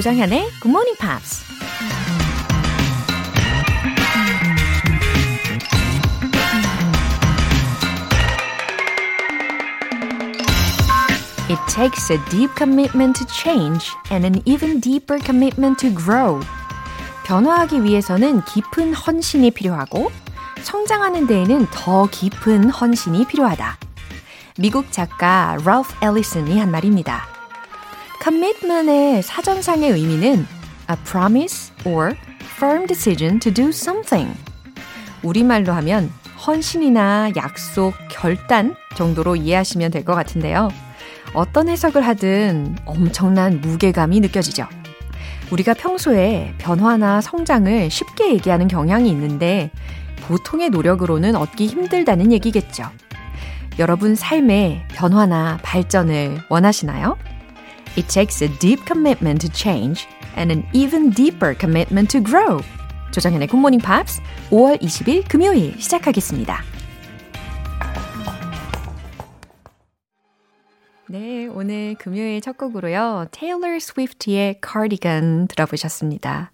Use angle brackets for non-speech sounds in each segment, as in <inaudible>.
조장현의 Good Morning Pops. It takes a deep commitment to change and an even deeper commitment to grow. 변화하기 위해서는 깊은 헌신이 필요하고 성장하는 데에는 더 깊은 헌신이 필요하다. 미국 작가 랄프 앨리슨이 한 말입니다. Commitment의 사전상의 의미는 a promise or firm decision to do something. 우리말로 하면 헌신이나 약속, 결단 정도로 이해하시면 될 것 같은데요. 어떤 해석을 하든 엄청난 무게감이 느껴지죠. 우리가 평소에 변화나 성장을 쉽게 얘기하는 경향이 있는데 보통의 노력으로는 얻기 힘들다는 얘기겠죠. 여러분 삶의 변화나 발전을 원하시나요? It takes a deep commitment to change and an even deeper commitment to grow. 조정현의 굿모닝 팝스 5월 20일 금요일 시작하겠습니다. 네, 오늘 금요일 첫 곡으로요. 테일러 스위프트의 Cardigan 들어보셨습니다.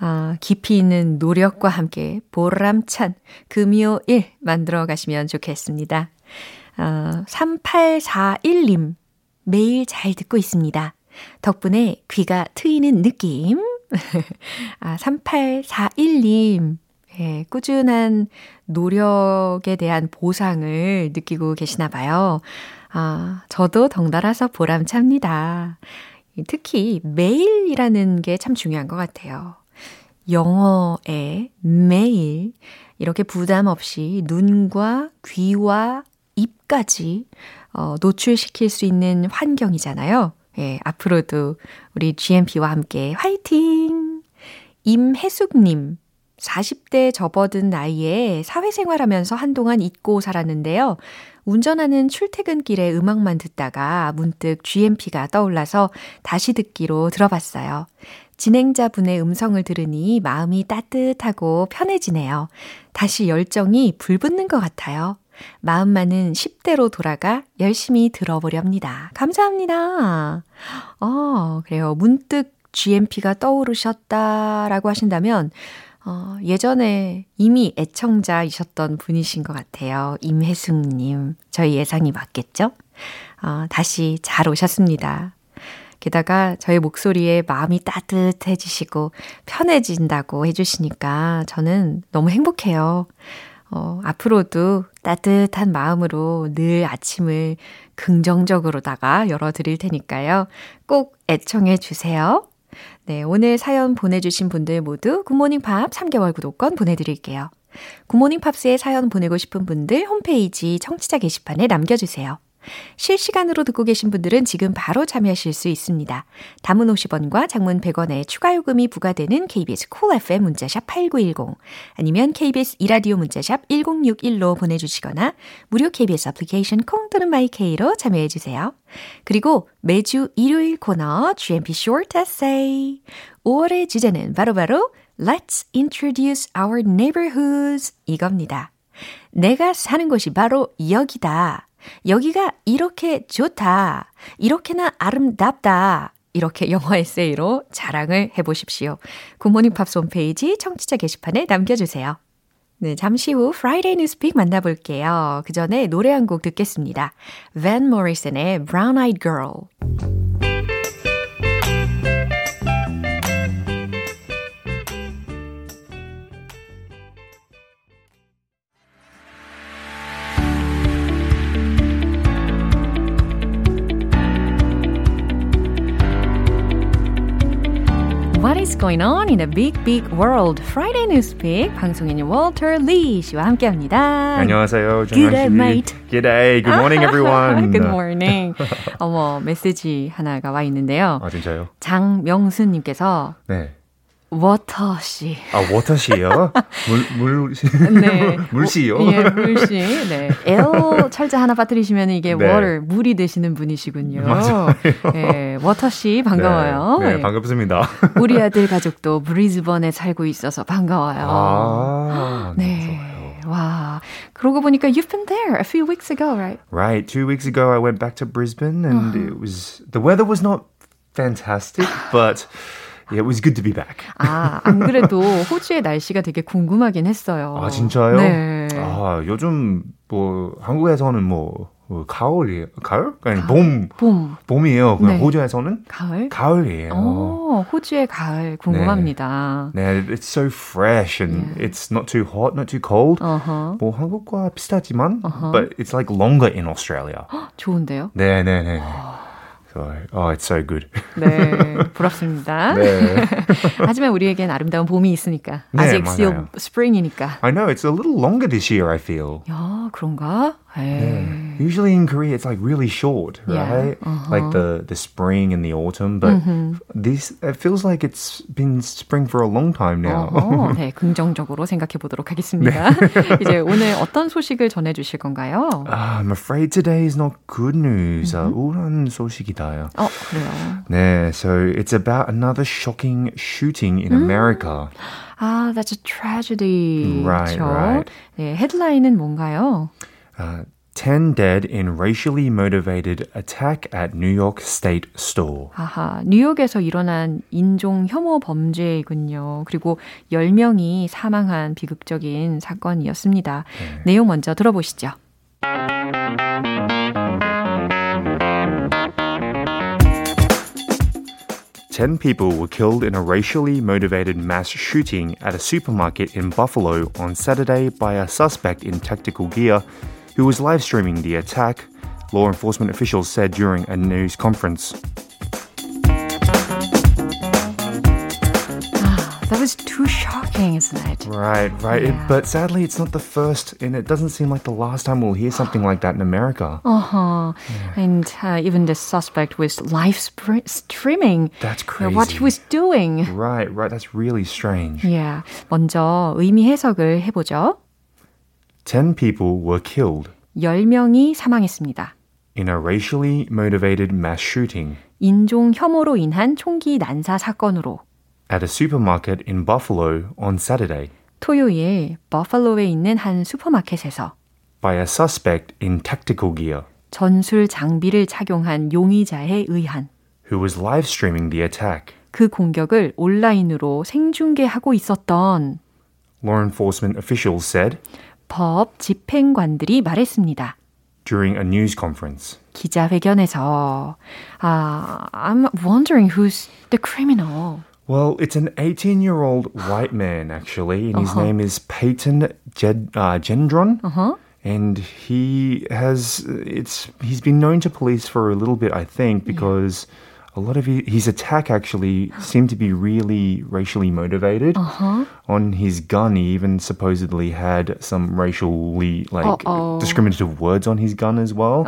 아, 깊이 있는 노력과 함께 보람찬 금요일 만들어 가시면 좋겠습니다. 아, 3841님, 매일 잘 듣고 있습니다. 덕분에 귀가 트이는 느낌. <laughs> 아, 3841님, 예, 꾸준한 노력에 대한 보상을 느끼고 계시나 봐요. 아, 저도 덩달아서 보람찹니다. 특히 매일이라는 게 참 중요한 것 같아요. 영어에 매일 이렇게 부담 없이 눈과 귀와 입까지 어, 노출시킬 수 있는 환경이잖아요. 예, 앞으로도 우리 GMP와 함께 화이팅! 임혜숙님, 40대 접어든 나이에 사회생활하면서 한동안 잊고 살았는데요. 운전하는 출퇴근길에 음악만 듣다가 문득 GMP가 떠올라서 다시 듣기로 들어봤어요. 진행자분의 음성을 들으니 마음이 따뜻하고 편해지네요. 다시 열정이 불붙는 것 같아요. 마음만은 10대로 돌아가 열심히 들어보렵니다. 감사합니다. 어, 그래요. 문득 GMP가 떠오르셨다라고 하신다면, 어, 예전에 이미 애청자이셨던 분이신 것 같아요. 임혜숙님. 저희 예상이 맞겠죠? 어, 다시 잘 오셨습니다. 게다가 저의 목소리에 마음이 따뜻해지시고 편해진다고 해주시니까 저는 너무 행복해요. 어, 앞으로도 따뜻한 마음으로 늘 아침을 긍정적으로다가 열어드릴 테니까요. 꼭 애청해 주세요. 네, 오늘 사연 보내주신 분들 모두 굿모닝 팝 3개월 구독권 보내드릴게요. 굿모닝 팝스에 사연 보내고 싶은 분들 홈페이지 청취자 게시판에 남겨주세요. 실시간으로 듣고 계신 분들은 지금 바로 참여하실 수 있습니다. 담은 50원과 장문 100원의 추가 요금이 부과되는 KBS 콜 cool FM 문자샵 8910 아니면 KBS 이라디오 문자샵 1061로 보내주시거나 무료 KBS 애플리케이션 콩 또는 마이케이로 참여해 주세요. 그리고 매주 일요일 코너 GMP Short Essay 5월의 주제는 바로바로 바로 Let's introduce our neighborhoods 이겁니다. 내가 사는 곳이 바로 여기다. 여기가 이렇게 좋다. 이렇게나 아름답다. 이렇게 영어 에세이로 자랑을 해보십시오. 굿모닝 팝스 홈페이지 청취자 게시판에 남겨주세요. 네, 잠시 후 Friday Newspeak 만나볼게요. 그 전에 노래 한 곡 듣겠습니다. Van Morrison의 Brown Eyed Girl. What is going on in a big, big world? Friday Newspeak 방송인의 Walter Lee 씨와 함께합니다. 안녕하세요. Good day, mate. Good day. Good morning, everyone. Good morning. 어머 메시지 하나가 와 있는데요. 아 진짜요? 장명수님께서 네. Water 씨. 아 Water 씨요? 물물 네. 물 씨요? 예, 물 씨. 네. L 철자 하나 빠뜨리시면 이게 네. water 물이 되시는 분이시군요. 맞아요. 예, Water 씨 반가워요. 네, 네 반갑습니다. 우리 아들 가족도 브리즈번에 살고 있어서 반가워요. 아, 네. 좋아요. 와. 그러고 보니까 you've been there a few weeks ago, right? Right. Two weeks ago, I went back to Brisbane, and Uh-huh. it was the weather was not fantastic, but yeah, it was good to be back. 아, 안 그래도 호주의 날씨가 되게 궁금하긴 했어요. 아 진짜요? 네. 아 요즘 뭐 한국에서는 뭐, 뭐 가을이에요. 가을? 아니 봄 봄, 봄이에요. 네. 호주에서는 가을? 가을이에요. 어, 호주의 가을 궁금합니다. 네, it's so fresh and Yeah. it's not too hot, not too cold. 어허, 뭐 한국과 비슷하지만, Uh-huh. but it's like longer in Australia. <gasps> 좋은데요? 네, 네, 네. So, oh, it's so good. 네, 부럽습니다. <laughs> 네. <laughs> 하지만 우리에겐 아름다운 봄이 있으니까. 네, 아직 맞아요. still spring이니까. I know it's a little longer this year. I feel. 야, 그런가? 에이. Usually in Korea, it's like really short, Yeah, right? uh-huh. Like the the spring and the autumn, but Mm-hmm. this it feels like it's been spring for a long time now. 어허, 네, 긍정적으로 생각해 보도록 하겠습니다. <laughs> 이제 오늘 어떤 소식을 전해 주실 건가요? Ah, I'm afraid today is not good news. Mm-hmm. 아, 우울한 소식이다 요. 어, 그래요. 네, so it's about another shocking shooting in America. 아, that's a tragedy. Right, 그렇죠? right. 네, 헤드라인은 뭔가요? Uh, 10 dead in racially motivated attack at New York State store. 아하, 뉴욕에서 일어난 인종 혐오 범죄이군요. 그리고 10명이 사망한 비극적인 사건이었습니다. 내용 먼저 들어보시죠. 10 people were killed in a racially motivated mass shooting at a supermarket in Buffalo on Saturday by a suspect in tactical gear who was live streaming the attack, law enforcement officials said during a news conference. That was too shocking, isn't it? Right, right. It- Yeah. but sadly, it's not the first, and it doesn't seem like the last time we'll hear something like that in America. Uh-huh. And uh, even the suspect was live spr- streaming That's uh, what he crazy. was doing. Right, right. That's really strange. Yeah. 먼저 의미 해석을 해보죠. 10 people were killed 10명이 사망했습니다. in a racially motivated mass shooting 인종 혐오로 인한 총기 난사 사건으로 At a supermarket in Buffalo on Saturday 토요일 버팔로에 있는 한 슈퍼마켓에서 by a suspect in tactical gear 전술 장비를 착용한 용의자에 의한 who was live streaming the attack. 그 공격을 온라인으로 생중계하고 있었던 Law enforcement officials said 법 집행관들이 말했습니다. during a news conference. 기자회견에서 아, I'm wondering who's the criminal. Well, it's an 18 year old white man, actually, and his Uh-huh. name is Peyton Jed, uh, Gendron. Uh-huh. And he has, it's, he's been known to police for a little bit, I think, because a lot of his, his attack actually seemed to be really racially motivated. Uh-huh. On his gun, he even supposedly had some racially, like, Uh-oh. discriminative words on his gun as well.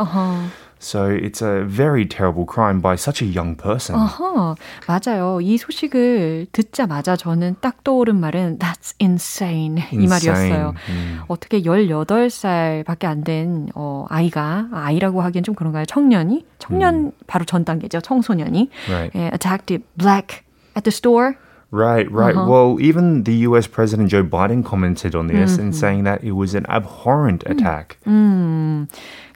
So it's a very terrible crime by such a young person. 어허, 맞아요. 이 소식을 듣자마자 저는 딱 떠오른 말은 That's insane 이 말이었어요. 음. 어떻게 18살밖에 안된 어, 아이가 아, 아이라고 하기엔 좀 그런가요? 청년이 청년 바로 전 단계죠. 청소년이 Right. 예, attacked black at the store. Right, right. Uh-huh. Well, even the US President Joe Biden commented on this Mm-hmm. and saying that it was an abhorrent Mm. attack. 음,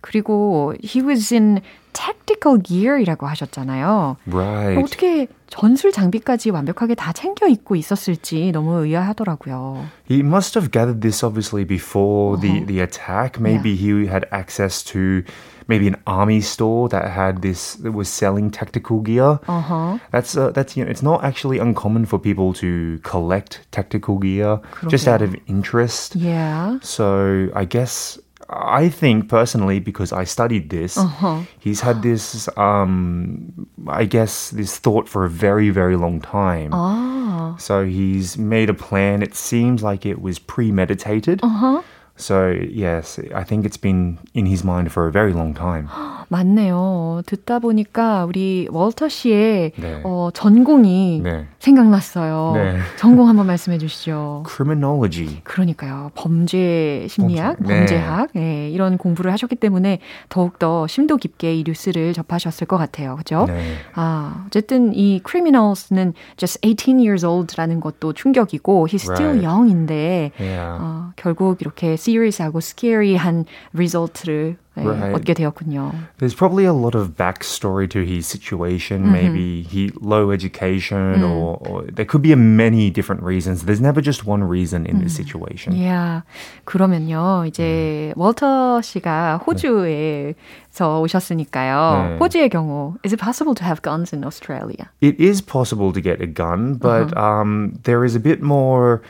그리고 he was in tactical gear이라고 하셨잖아요. Right. 어떻게 전술 장비까지 완벽하게 다 챙겨 입고 있었을지 너무 의아하더라고요. He must have gathered this obviously before the, the attack. Maybe he had access to maybe an army store that had this that was selling tactical gear. 어허. That's uh, that's you know it's not actually uncommon for people to collect tactical gear just out of interest. Yeah. So I guess I think personally because I studied this, Uh-huh. he's had this um I guess this thought for a very very long time. 아. So he's made a plan. It seems like it was premeditated. 어허. So yes, I think it's been in his mind for a very long time. <gasps> 맞네요. 듣다 보니까 우리 월터 씨의 네. 어, 전공이 네. 생각났어요. 네. <laughs> 전공 한번 말씀해 주시죠. Criminology. 그러니까요. 범죄 심리학, 범죄, 네. 범죄학, 예, 이런 공부를 하셨기 때문에 더욱 더 심도 깊게 이 뉴스를 접하셨을 것 같아요. 그죠? 네. 아, 어쨌든 이 criminals는 just 18 years old라는 것도 충격이고 he's still Right. young인데 Yeah. 어, 결국 이렇게 serious하고 scary한 result를 네, Right. 얻게 되었군요. There's probably a lot of backstory to his situation. Maybe he low education, or, or there could be many different reasons. There's never just one reason in this situation. Yeah. 그러면요, 이제 월터 씨가 호주에서 오셨으니까요. 네. 호주의 경우, is it possible to have guns in Australia? It is possible to get a gun, but um, there is a bit more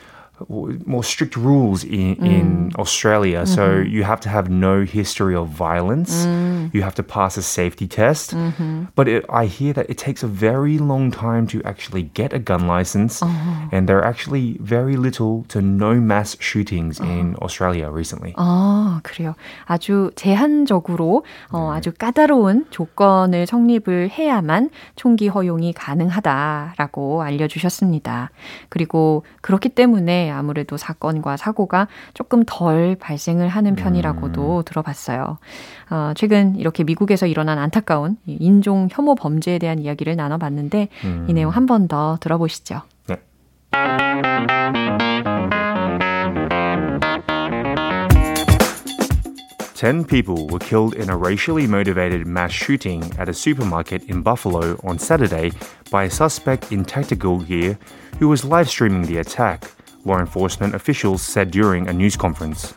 more strict rules in, in Australia. So you have to have no history of violence. You have to pass a safety test. But it, I hear that it takes a very long time to actually get a gun license, and there are actually very little to no mass shootings in Australia recently. 아, 그래요. 아주 제한적으로 어, 아주 까다로운 조건을 성립을 해야만 총기 허용이 가능하다라고 알려주셨습니다. 그리고 그렇기 때문에 아무래도 사건과 사고가 조금 덜 발생을 하는 편이라고도 들어봤어요. 어, 최근 이렇게 미국에서 일어난 안타까운 이 인종 혐오 범죄에 대한 이야기를 나눠봤는데 이 내용 한 번 더 들어보시죠. 네. Ten people were killed in a racially motivated mass shooting at a supermarket in Buffalo on Saturday by a suspect in tactical gear who was live streaming the attack, law enforcement officials said during a news conference.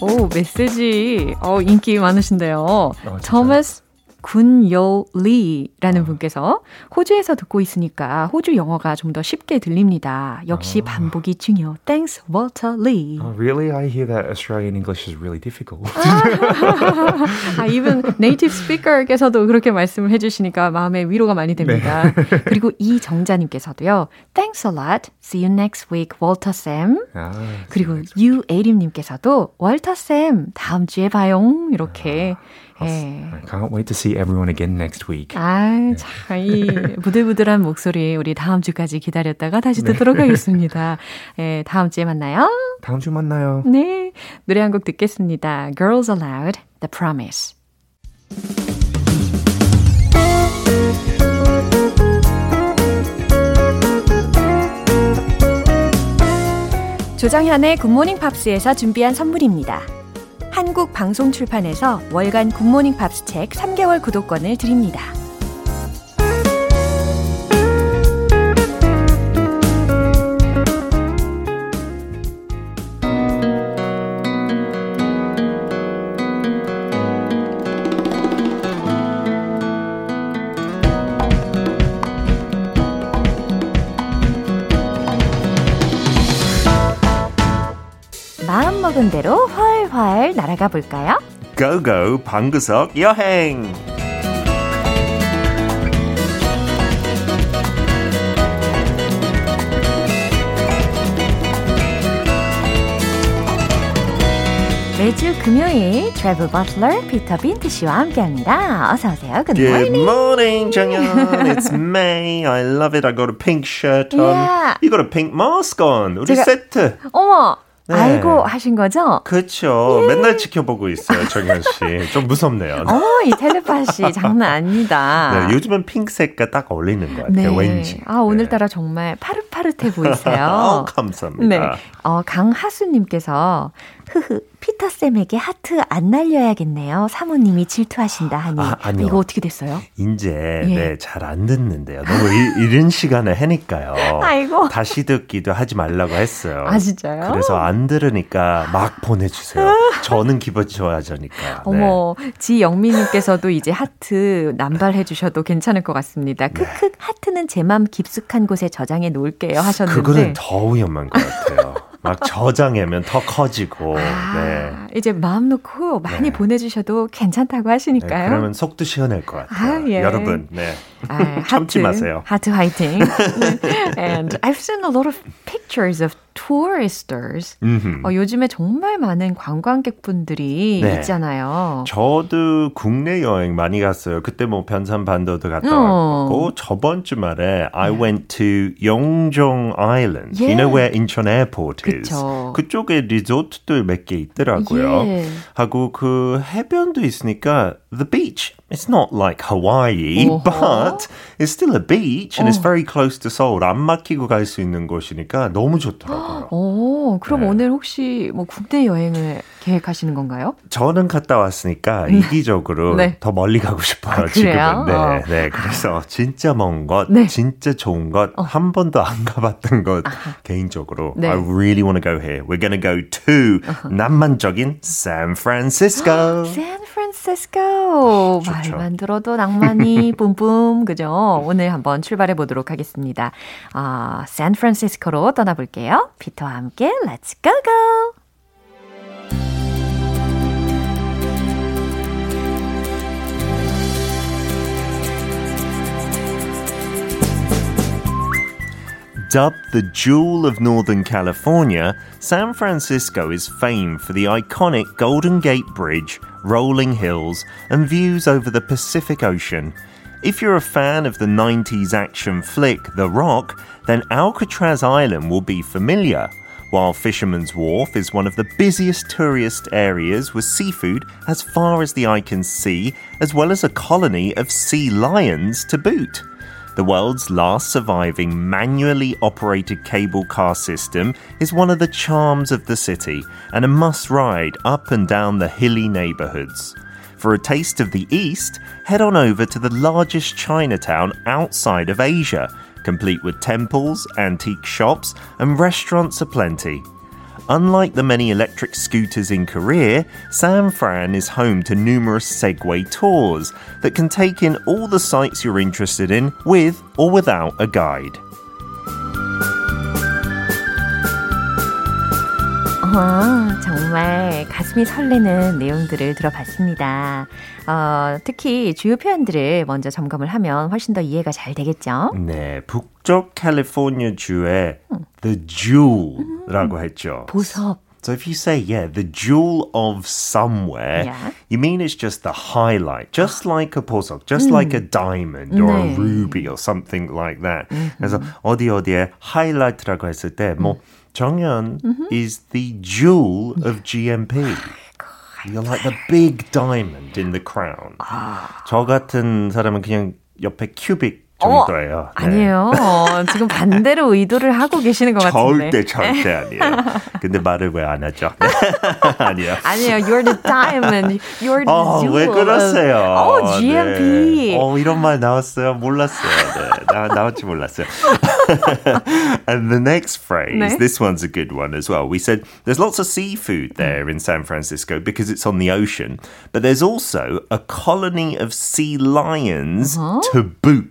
오, 메시지 어, 인기 많으신데요. 진짜요? 토마스 군요리라는 분께서 호주에서 듣고 있으니까 호주 영어가 좀 더 쉽게 들립니다. 역시 반복이 중요. Thanks, Walter Lee. Oh, really? I hear that Australian English is really difficult. 아, even native speaker께서도 그렇게 말씀을 해주시니까 마음에 위로가 많이 됩니다. 그리고 이정자님께서도요. Thanks a lot. See you next week, Walter Sam. ah, 그리고 유에림님께서도 월터 쌤 다음 주에 봐요. 이렇게. 예. I can't wait to see everyone again next week. 아, 참, 이 부들부들한 목소리 우리 다음 주까지 기다렸다가 다시 듣도록 하겠습니다. <laughs> 예, 다음 주에 만나요. 다음 주 만나요. 네. 노래 한 곡 듣겠습니다. Girls Aloud, The Promise. 조정현의 굿모닝 팝스에서 준비한 선물입니다. 한국 방송 출판에서 월간 굿모닝 팝스 책 3개월 구독권을 드립니다. 마음 먹은 대로 활활 날아가 볼까요? 고고 방구석 여행 매주 금요일 트래블 버틀러 피터 빈트 씨와 함께합니다. 어서 오세요. Good Good morning. morning, 정연. It's May. I love it. I got a pink shirt on. Yeah. You got a pink mask on. 우리 제가- 세트. 어머, 네. 알고 하신 거죠? 그렇죠. 맨날 지켜보고 있어요, 정연 씨. 좀 무섭네요. <laughs> 어머, 이 텔레파시 장난 아닙니다. 네, 요즘은 핑크색과 딱 어울리는 것 같아요. 왠지. 아, 오늘따라 정말 파릇파릇 해 보이세요. <laughs> 어, 감사합니다. 네. 어, 강하수님께서, 흐흐, 피터 쌤에게 하트 안 날려야겠네요. 사모님이 질투하신다 하니. 아, 아니요. 이거 어떻게 됐어요? 이제 예. 네, 잘 안 듣는데요. 너무 이, 이른 시간에 하니까요. <laughs> 아이고. 다시 듣기도 하지 말라고 했어요. 아, 진짜요? 그래서 안 들으니까 막 보내주세요. <laughs> 저는 기분 좋아지니까. 네. 어머, 지영미님께서도 이제 하트 남발해 주셔도 괜찮을 것 같습니다. 크크, 하트는 제 맘 깊숙한 곳에 저장해 놓을게요 하셨는데. 그거는 더 위험한 것 같아요. 막 저장하면 더 커지고. 아, 네. 이제 마음 놓고 많이 네. 보내주셔도 괜찮다고 네, 하시니까요. 그러면 속도 시원할 것 같아요. 아, 예. 여러분, 네. 아, <laughs> 참지 하트, 마세요. 하트 화이팅. <laughs> And I've seen a lot of pictures of touristers. 음흠. 어, 요즘에 정말 많은 관광객분들이 네. 있잖아요. 저도 국내 여행 많이 갔어요. 그때 뭐 변산반도도 갔다 어. 왔고 저번 주말에 I went to Yongjong Island. 예. You know where Incheon Airport is. 그쵸. 그쪽에 리조트도 몇개 있더라고요. 예. 하고 그 해변도 있으니까 the beach, it's not like Hawaii, 어허. but it's still a beach and it's 어. very close to Seoul. 안 막히고 갈 수 있는 곳이니까 너무 좋더라고요. <gasps> 오, 그럼 네. 오늘 혹시 뭐 국내 여행을 계획하시는 건가요? 저는 갔다 왔으니까 이기적으로 네. 더 멀리 가고 싶어요. 아? 지금은. 네, 어. 네. 그래서 진짜 먼 것, 네. 진짜 좋은 것, 한 번도 안 가봤던 것 개인적으로 네. I really want to go here. We're going to go to 낭만적인 San Francisco. <gasps> 샌프 란시스코 말만 들어도 낭만이 <laughs> 뿜뿜 그죠? 오늘 한번 출발해 보도록 하겠습니다. 아, 샌프란시스코로 떠나볼게요. 피터와 함께 Let's go go. Dubbed the Jewel of Northern California, San Francisco is famed for the iconic Golden Gate Bridge, rolling hills, and views over the Pacific Ocean. If you're a fan of the 90s action flick The Rock, then Alcatraz Island will be familiar. While Fisherman's Wharf is one of the busiest tourist areas with seafood as far as the eye can see, as well as a colony of sea lions to boot. The world's last surviving manually operated cable car system is one of the charms of the city and a must ride up and down the hilly neighborhoods. For a taste of the East, head on over to the largest Chinatown outside of Asia, complete with temples, antique shops, and restaurants aplenty. Unlike the many electric scooters in Korea, San Fran is home to numerous Segway tours that can take in all the sights you're interested in with or without a guide. 아, 정말 가슴이 설레는 내용들을 들어봤습니다. 어, 특히 주요 표현들을 먼저 점검을 하면 훨씬 더 이해가 잘 되겠죠? 네, 북쪽 캘리포니아 주의 the jewel라고 했죠. 보석. So if you say, yeah, the jewel of somewhere, Yeah. you mean it's just the highlight, just like a 보석, just like a diamond or a 네. ruby or something like that. 그래서 어디 어디에 highlight라고 했을 때, 뭐 정연 is the jewel of GMP. You're like the big diamond in the crown. 저 같은 사람은 그냥 옆에 큐빅 정도예요. 네. 아니에요. <laughs> 지금 반대로 의도를 하고 계시는 것 같은데. 절대 절대 아니에요. 근데 말을 왜 안 하죠? <laughs> 아니요. 아니에요. You're the diamond. You're the 어, jewel. 왜 그러세요? 어, GMP. 네. 어, 이런 말 나왔어요. 몰랐어요. 네, 나, 나올지 몰랐어요. <laughs> and the next phrase, 네. this one's a good one as well. We said there's lots of seafood there in San Francisco because it's on the ocean, but there's also a colony of sea lions to boot.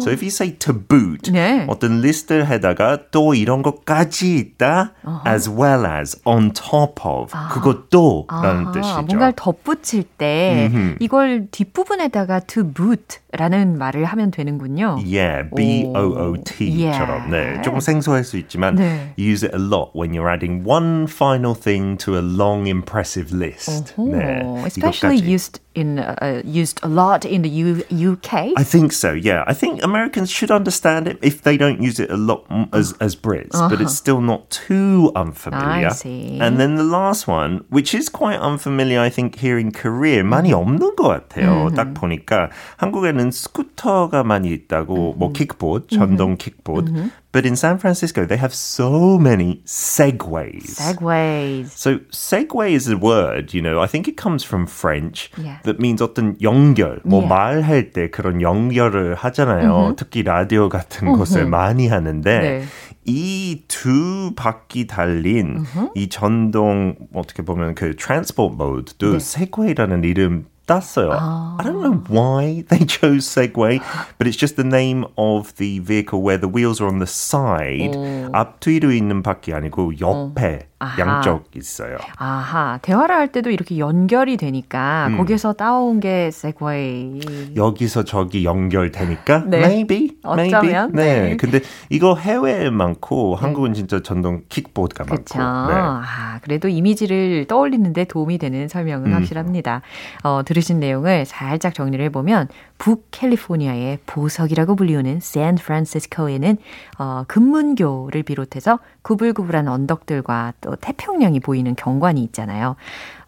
So if you say to boot, 네. 어떤 리스트를 해다가 또 이런 것까지 있다, as well as, on top of, 그것도라는 아하, 뜻이죠. 뭔가를 덧붙일 때 이걸 뒷부분에다가 to boot라는 말을 하면 되는군요. Yeah, B-O-O-T처럼. 네, 조금 생소할 수 있지만 네. you use it a lot when you're adding one final thing to a long impressive list. 네, Oh, especially 이것까지. used in uh, used a lot in the U- UK. I think so. Yeah, I think Americans should understand it if they don't use it a lot m- as as Brits, but it's still not too unfamiliar. I see. And then the last one, which is quite unfamiliar, I think here in Korea 많이 없는 것 같아요. 딱 보니까 한국에는 스쿠터가 많이 있다고, 뭐 킥보드, 전동 킥보드. But in San Francisco, they have so many segways. Segways. So Segway is a word, you know, I think it comes from French Yeah. that means 어떤 연결, 뭐 Yeah. 말할 때 그런 연결을 하잖아요. 특히 라디오 같은 곳을 많이 하는데 네. 이두 바퀴 달린 이 전동 어떻게 보면 그 transport mode도 Segway라는 이름 땄어요. I don't know why <laughs> they chose Segway, but it's just the name of the vehicle where the wheels are on the side. 앞뒤로 있는 바퀴 아니고 옆에 아하. 양쪽 있어요. 아하, 대화를 할 때도 이렇게 연결이 되니까 음. 거기서 따온 게 segway. 여기서 저기 연결되니까 네. maybe 어쩌면, maybe 네. 네. 근데 이거 해외에 많고 한국은 진짜 전동 킥보드가 그렇죠. 많고 네. 아, 그래도 이미지를 떠올리는데 도움이 되는 설명은 음. 확실합니다. 어, 들으신 내용을 살짝 정리를 해보면 북캘리포니아의 보석이라고 불리우는 샌프란시스코에는 어, 금문교를 비롯해서 구불구불한 언덕들과 또또 태평양이 보이는 경관이 있잖아요.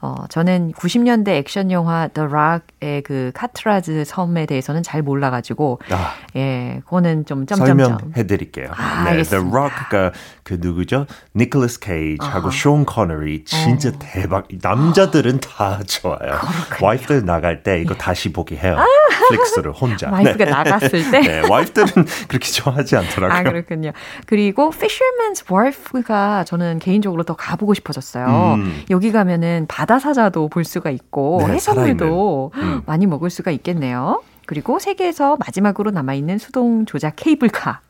어, 저는 90년대 액션 영화 The Rock의 그 카트라즈 섬에 대해서는 잘 몰라가지고, 아, 예, 그거는 좀 점점점. 설명해 드릴게요. 아, 네, The Rock가 그 누구죠? 니콜라스 케이지하고 쇼 코너리 진짜 어. 대박. 남자들은 다 좋아요. 그렇군요. 와이프들 나갈 때 이거 예. 다시 보기 해요. 아. 넷플릭스를 혼자. <laughs> 와이프가 네. 나갔을 때? 네, 와이프들은 <laughs> 그렇게 좋아하지 않더라고요. 아, 그렇군요. 그리고 Fisherman's Wharf가 저는 개인적으로 더 가보고 싶어졌어요. 음. 여기 가면은 바다 바다사자도 볼 수가 있고 네, 해산물도 음. 많이 먹을 수가 있겠네요. 그리고 세계에서 마지막으로 남아있는 수동 조작 케이블카.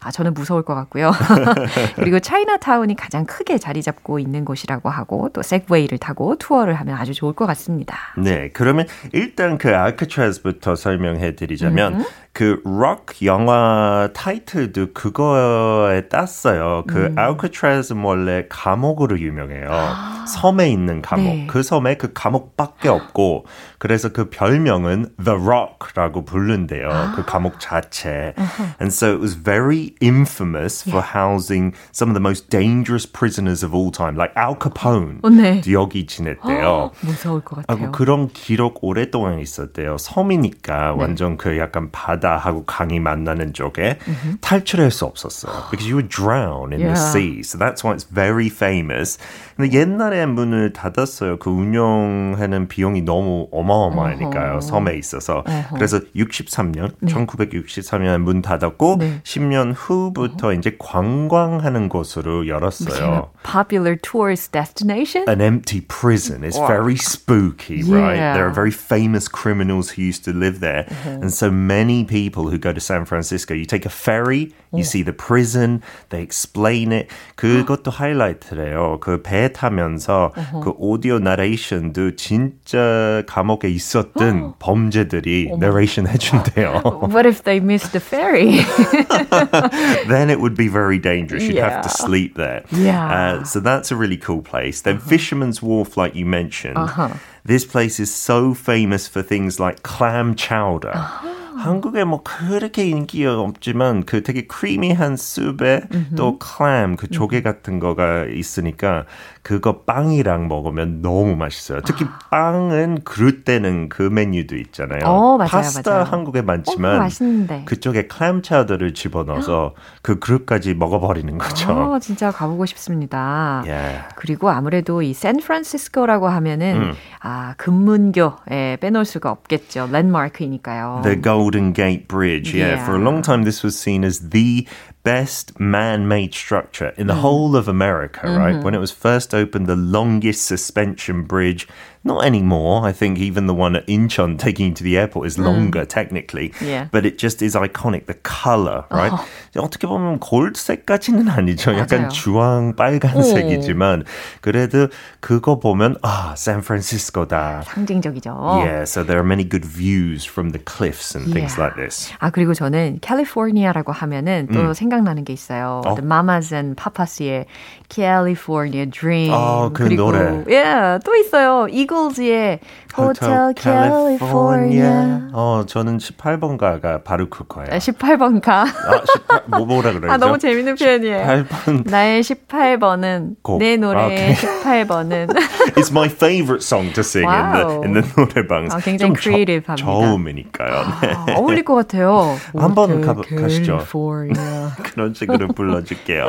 아, 저는 무서울 것 같고요. <laughs> 그리고 차이나타운이 가장 크게 자리 잡고 있는 곳이라고 하고 또 섹웨이를 타고 투어를 하면 아주 좋을 것 같습니다. 네, 그러면 일단 그 알카트라즈부터 설명해 드리자면 음. 그록 영화 타이틀도 그거에 땄어요. 그 음. 알카트라즈 원래 감옥으로 유명해요. 아. 섬에 있는 감옥. 네. 그 섬에 그 감옥밖에 없고 그래서 그 별명은 The Rock라고 부른대요. 아. 그 감옥 자체. <laughs> And so it was very infamous yeah. for housing some of the most dangerous prisoners of all time, like Al Capone. 어, 네. 여기 지냈대요. 무서울 것 같아요. 그런 기록 오랫동안 있었대요. 섬이니까 네. 완전 그 약간 바다하고 강이 만나는 쪽에 mm-hmm. 탈출할 수 없었어요. Because you would drown in yeah. the sea. So that's why it's very famous. 근데 옛날에 문을 닫았어요. 그 운영하는 비용이 너무 어마어마하니까요. 어허. 섬에 있어서. 어허. 그래서 63년, 네. 1963년에 문 닫았고 네. 10년 후부터 어허. 이제 관광하는 곳으로 열었어요. Popular tourist destination? An empty prison is very spooky, right? There are very famous criminals who used to live there. And so many people who go to San Francisco, you take a ferry, you see the prison, they explain it. 그것도 하이라이트래요. 그 배 타면서 uh-huh. 그 오디오 나레이션도 진짜 감옥에 있었던 범죄들이 내레이션 해준대요. What if they missed the ferry? <laughs> then it would be very dangerous. You'd yeah. have to sleep there. Yeah. Uh, so that's a really cool place. Then uh-huh. Fisherman's Wharf, like you mentioned. Uh-huh. This place is so famous for things like clam chowder. Uh-huh. 한국에 뭐 그렇게 인기가 없지만 그 되게 크리미한 수프에 또 클램 그 조개 같은 거가 있으니까 그거 빵이랑 먹으면 너무 맛있어요. 특히 아. 빵은 그릇 때는 그 메뉴도 있잖아요. 어, 맞아요, 파스타 맞아요. 한국에 많지만 어, 그쪽에 클램 차우더를 집어넣어서 <gasps> 그 그릇까지 먹어버리는 거죠. 어, 진짜 가보고 싶습니다. Yeah. 그리고 아무래도 이 샌프란시스코라고 하면은 음. 아 금문교에 빼놓을 수가 없겠죠. 랜마크이니까요. The Golden Gate Bridge. Yeah. yeah, for a long time this was seen as the best man-made structure in the mm. whole of America, mm-hmm. right? When it was first opened, the longest suspension bridge Not anymore. I think even the one at Incheon taking you to the airport is longer mm. technically. Yeah. But it just is iconic. The color, right? Oh. 어떻게 보면 골드색까지는 아니죠. 약간 주황 빨간색이지만 그래도 그거 보면 아, 샌프란시스코다. 상징적이죠. Yeah, so there are many good views from the cliffs and yeah. things like this. 아, 그리고 저는 캘리포니아라고 하면은 또 음. 생각나는 게 있어요. 어? The Mamas and Papas의 California Dream. 아, 그 그리고, 노래. 예, yeah, 또 있어요. 이 글즈의 Hotel California. 어, 저는 18번가가 바로 그거예요. 18번가. 아, 18, 뭐, 뭐라 그러죠? 아, 너무 재밌는 표현이에요. 18번. 나의 18번은, 곡. 내 노래의 okay. 18번은. It's my favorite song to sing wow. in the, in the 노래방. 아, 굉장히 크리에이티브합니다. 저음이니까요. 네. 아, 어울릴 것 같아요. 한번 가시죠. 그런 식으로 불러줄게요.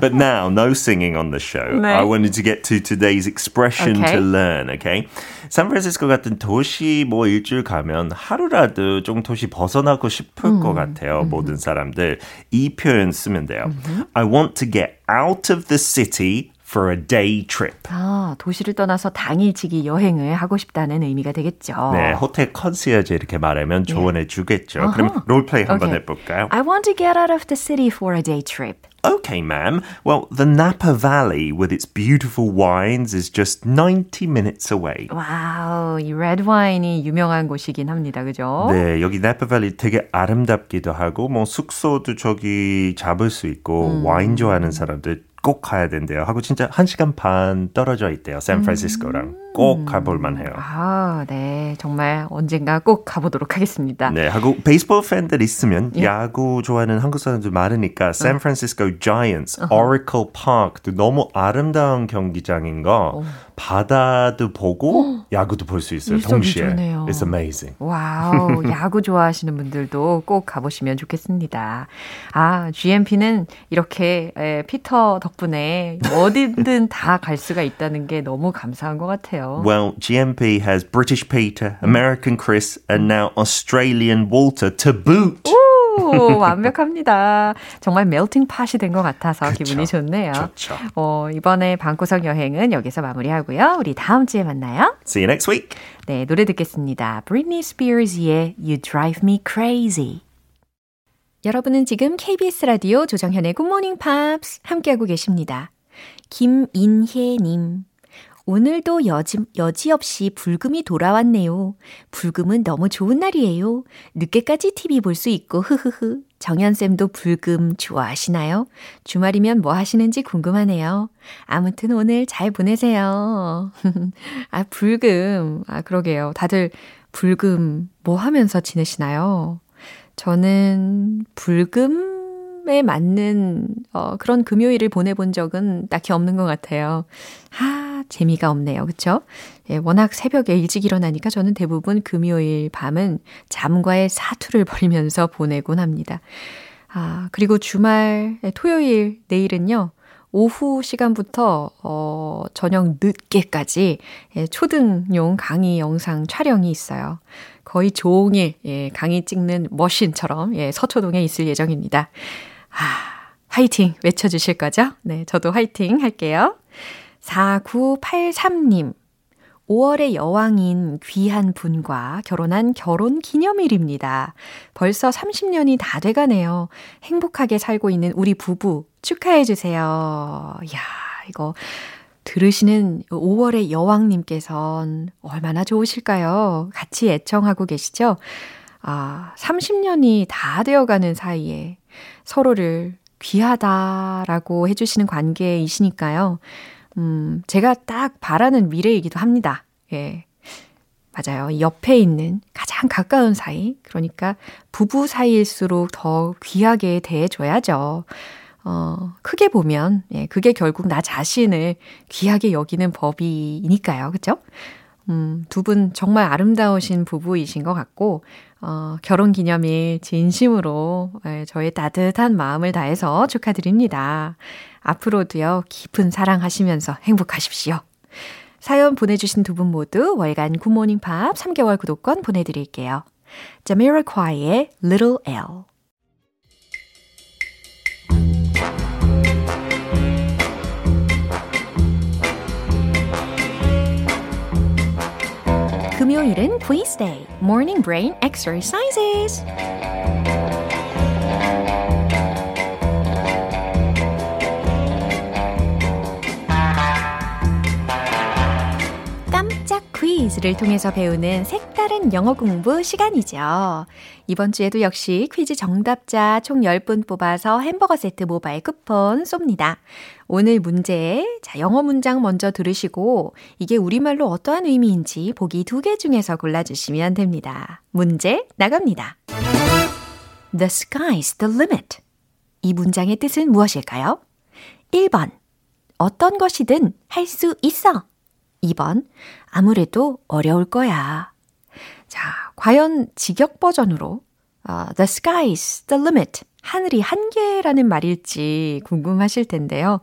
But now, no singing on the show. 네. I wanted to get to today's expression okay. to learn, okay? 샌프란시스코 같은 도시 뭐 일주일 가면 하루라도 좀 도시 벗어나고 싶을 음. 것 같아요. 음. 모든 사람들. 이 표현 쓰면 돼요. 음. I want to get out of the city for a day trip. 아, 도시를 떠나서 당일치기 여행을 하고 싶다는 의미가 되겠죠. 네, 호텔 컨시어지 이렇게 말하면 조언해 주겠죠. Uh-huh. 그럼 롤플레이 한번 okay. 해볼까요? I want to get out of the city for a day trip. Okay, ma'am. Well, the Napa Valley with its beautiful wines is just 90 minutes away. 와우, 이 red wine이 유명한 곳이긴 합니다. 그죠? 네, 여기 Napa Valley 되게 아름답기도 하고 뭐 숙소도 저기 잡을 수 있고 음. 와인 좋아하는 사람들 꼭 가야 된대요. 하고 진짜 1시간 반 떨어져 있대요. 샌프란시스코랑. 음. 꼭 가볼 만해요. 아, 네. 정말 언젠가 꼭 가보도록 하겠습니다. 네, 하고 베이스볼 팬들 있으면 예. 야구 좋아하는 한국 사람들 많으니까 샌프란시스코 자이언츠, 오리클 파크도 너무 아름다운 경기장인 거 오. 바다도 보고 야구도 볼 수 있어요. 동시에. 좋네요. It's amazing. 와우, <laughs> 야구 좋아하시는 분들도 꼭 가보시면 좋겠습니다. 아, GMP는 이렇게 에, 피터 덕분에 어디든 다 갈 수가 있다는 게 너무 감사한 것 같아요. Well, GMP has British Peter, American Chris, and now Australian Walter to boot. 오, 완벽합니다. 정말 melting pot이 된 것 같아서 그쵸, 기분이 좋네요. 좋죠. 어, 이번에 방구석 여행은 여기서 마무리하고요. 우리 다음 주에 만나요. See you next week. 네, 노래 듣겠습니다. Britney Spears의 You Drive Me Crazy. 여러분은 지금 KBS 라디오 조정현의 굿모닝 팝스 함께하고 계십니다. 김인혜님. 오늘도 여지, 여지없이 불금이 돌아왔네요. 불금은 너무 좋은 날이에요. 늦게까지 TV 볼 수 있고, 흐흐흐. 정현쌤도 불금 좋아하시나요? 주말이면 뭐 하시는지 궁금하네요. 아무튼 오늘 잘 보내세요. <laughs> 아, 불금. 아, 그러게요. 다들 불금 뭐 하면서 지내시나요? 저는 불금 에 맞는 어, 그런 금요일을 보내본 적은 딱히 없는 것 같아요. 하, 재미가 없네요. 그쵸? 예, 워낙 새벽에 일찍 일어나니까 저는 대부분 금요일 밤은 잠과의 사투를 <laughs> 벌이면서 보내곤 합니다. 아, 그리고 주말, 예, 토요일, 내일은요, 오후 시간부터 어, 저녁 늦게까지 예, 초등용 강의 영상 촬영이 있어요. 거의 종일 예, 강의 찍는 머신처럼 예, 서초동에 있을 예정입니다. 아, 화이팅 외쳐주실 거죠? 네, 저도 화이팅 할게요. 4983님. 5월의 여왕인 귀한 분과 결혼한 결혼 기념일입니다. 벌써 30년이 다 돼가네요. 행복하게 살고 있는 우리 부부 축하해주세요. 야 이거 들으시는 5월의 여왕님께선 얼마나 좋으실까요? 같이 애청하고 계시죠? 아, 30년이 다 되어가는 사이에 서로를 귀하다라고 해주시는 관계이시니까요. 음, 제가 딱 바라는 미래이기도 합니다. 예. 맞아요. 옆에 있는 가장 가까운 사이. 그러니까 부부 사이일수록 더 귀하게 대해줘야죠. 어, 크게 보면, 예, 그게 결국 나 자신을 귀하게 여기는 법이니까요. 그죠? 음, 두 분 정말 아름다우신 부부이신 것 같고, 어, 결혼 기념일 진심으로 예, 저의 따뜻한 마음을 다해서 축하드립니다. 앞으로도요, 깊은 사랑하시면서 행복하십시오. 사연 보내주신 두 분 모두 월간 굿모닝 팝 3개월 구독권 보내드릴게요. 자미로콰이의 Little L 금요일은 Quiz Day, Morning Brain Exercises. 퀴즈를 통해서 배우는 색다른 영어 공부 시간이죠. 이번 주에도 역시 퀴즈 정답자 총 10분 뽑아서 햄버거 세트 모바일 쿠폰 쏩니다. 오늘 문제, 자, 영어 문장 먼저 들으시고 이게 우리말로 어떠한 의미인지 보기 두 개 중에서 골라주시면 됩니다. 문제 나갑니다. The sky's the limit. 이 문장의 뜻은 무엇일까요? 1번. 어떤 것이든 할 수 있어. 2번, 아무래도 어려울 거야. 자, 과연 직역 버전으로 uh, The sky's the limit. 하늘이 한계라는 말일지 궁금하실 텐데요.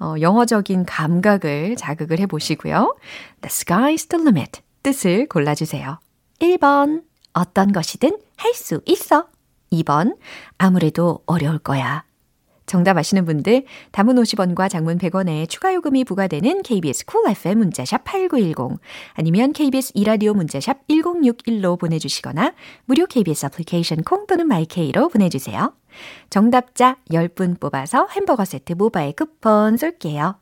어, 영어적인 감각을 자극을 해 보시고요. The sky's the limit. 뜻을 골라주세요. 1번, 어떤 것이든 할 수 있어. 2번, 아무래도 어려울 거야. 정답 아시는 분들 단문 50원과 장문 100원에 추가 요금이 부과되는 KBS 쿨 cool FM 문자샵 8910 아니면 KBS 2라디오 문자샵 1061로 보내주시거나 무료 KBS 애플리케이션 콩 또는 마이케이로 보내주세요. 정답자 10분 뽑아서 햄버거 세트 모바일 쿠폰 쏠게요.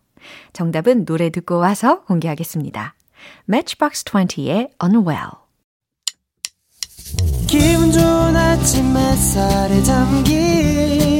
정답은 노래 듣고 와서 공개하겠습니다. Matchbox 20의 Unwell 기분 좋은 아침 햇살에 잠긴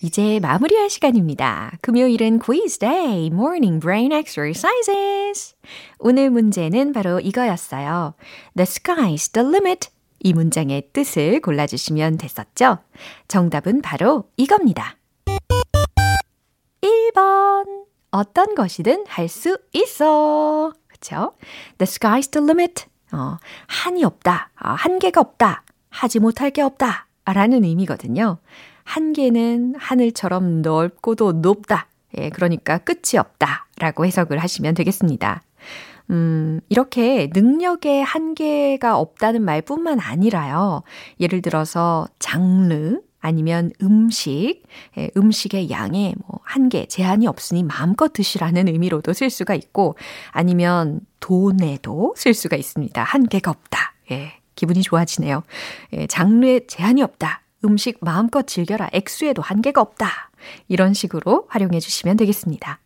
이제 마무리할 시간입니다. 금요일은 quiz day, morning brain exercises. 오늘 문제는 바로 이거였어요. The sky's the limit. 이 문장의 뜻을 골라주시면 됐었죠? 정답은 바로 이겁니다. 1번. 어떤 것이든 할 수 있어. 그쵸? The sky's the limit. 어, 한이 없다. 어, 한계가 없다. 하지 못할 게 없다. 라는 의미거든요. 한계는 하늘처럼 넓고도 높다. 예, 그러니까 끝이 없다. 라고 해석을 하시면 되겠습니다. 음, 이렇게 능력의 한계가 없다는 말뿐만 아니라요. 예를 들어서 장르, 아니면 음식, 예, 음식의 양에 뭐 한계, 제한이 없으니 마음껏 드시라는 의미로도 쓸 수가 있고, 아니면 돈에도 쓸 수가 있습니다. 한계가 없다. 예, 기분이 좋아지네요. 예, 장르에 제한이 없다. 음식 마음껏 즐겨라. 액수에도 한계가 없다. 이런 식으로 활용해 주시면 되겠습니다.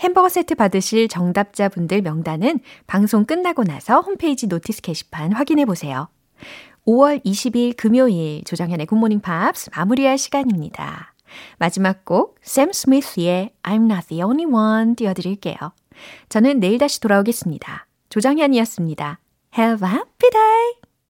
햄버거 세트 받으실 정답자분들 명단은 방송 끝나고 나서 홈페이지 notice 게시판 확인해 보세요. 5월 20일 금요일 조정현의 굿모닝 팝스 마무리할 시간입니다. 마지막 곡 샘 스미스의 I'm not the only one 띄워드릴게요. 저는 내일 다시 돌아오겠습니다. 조정현이었습니다. Have a happy day!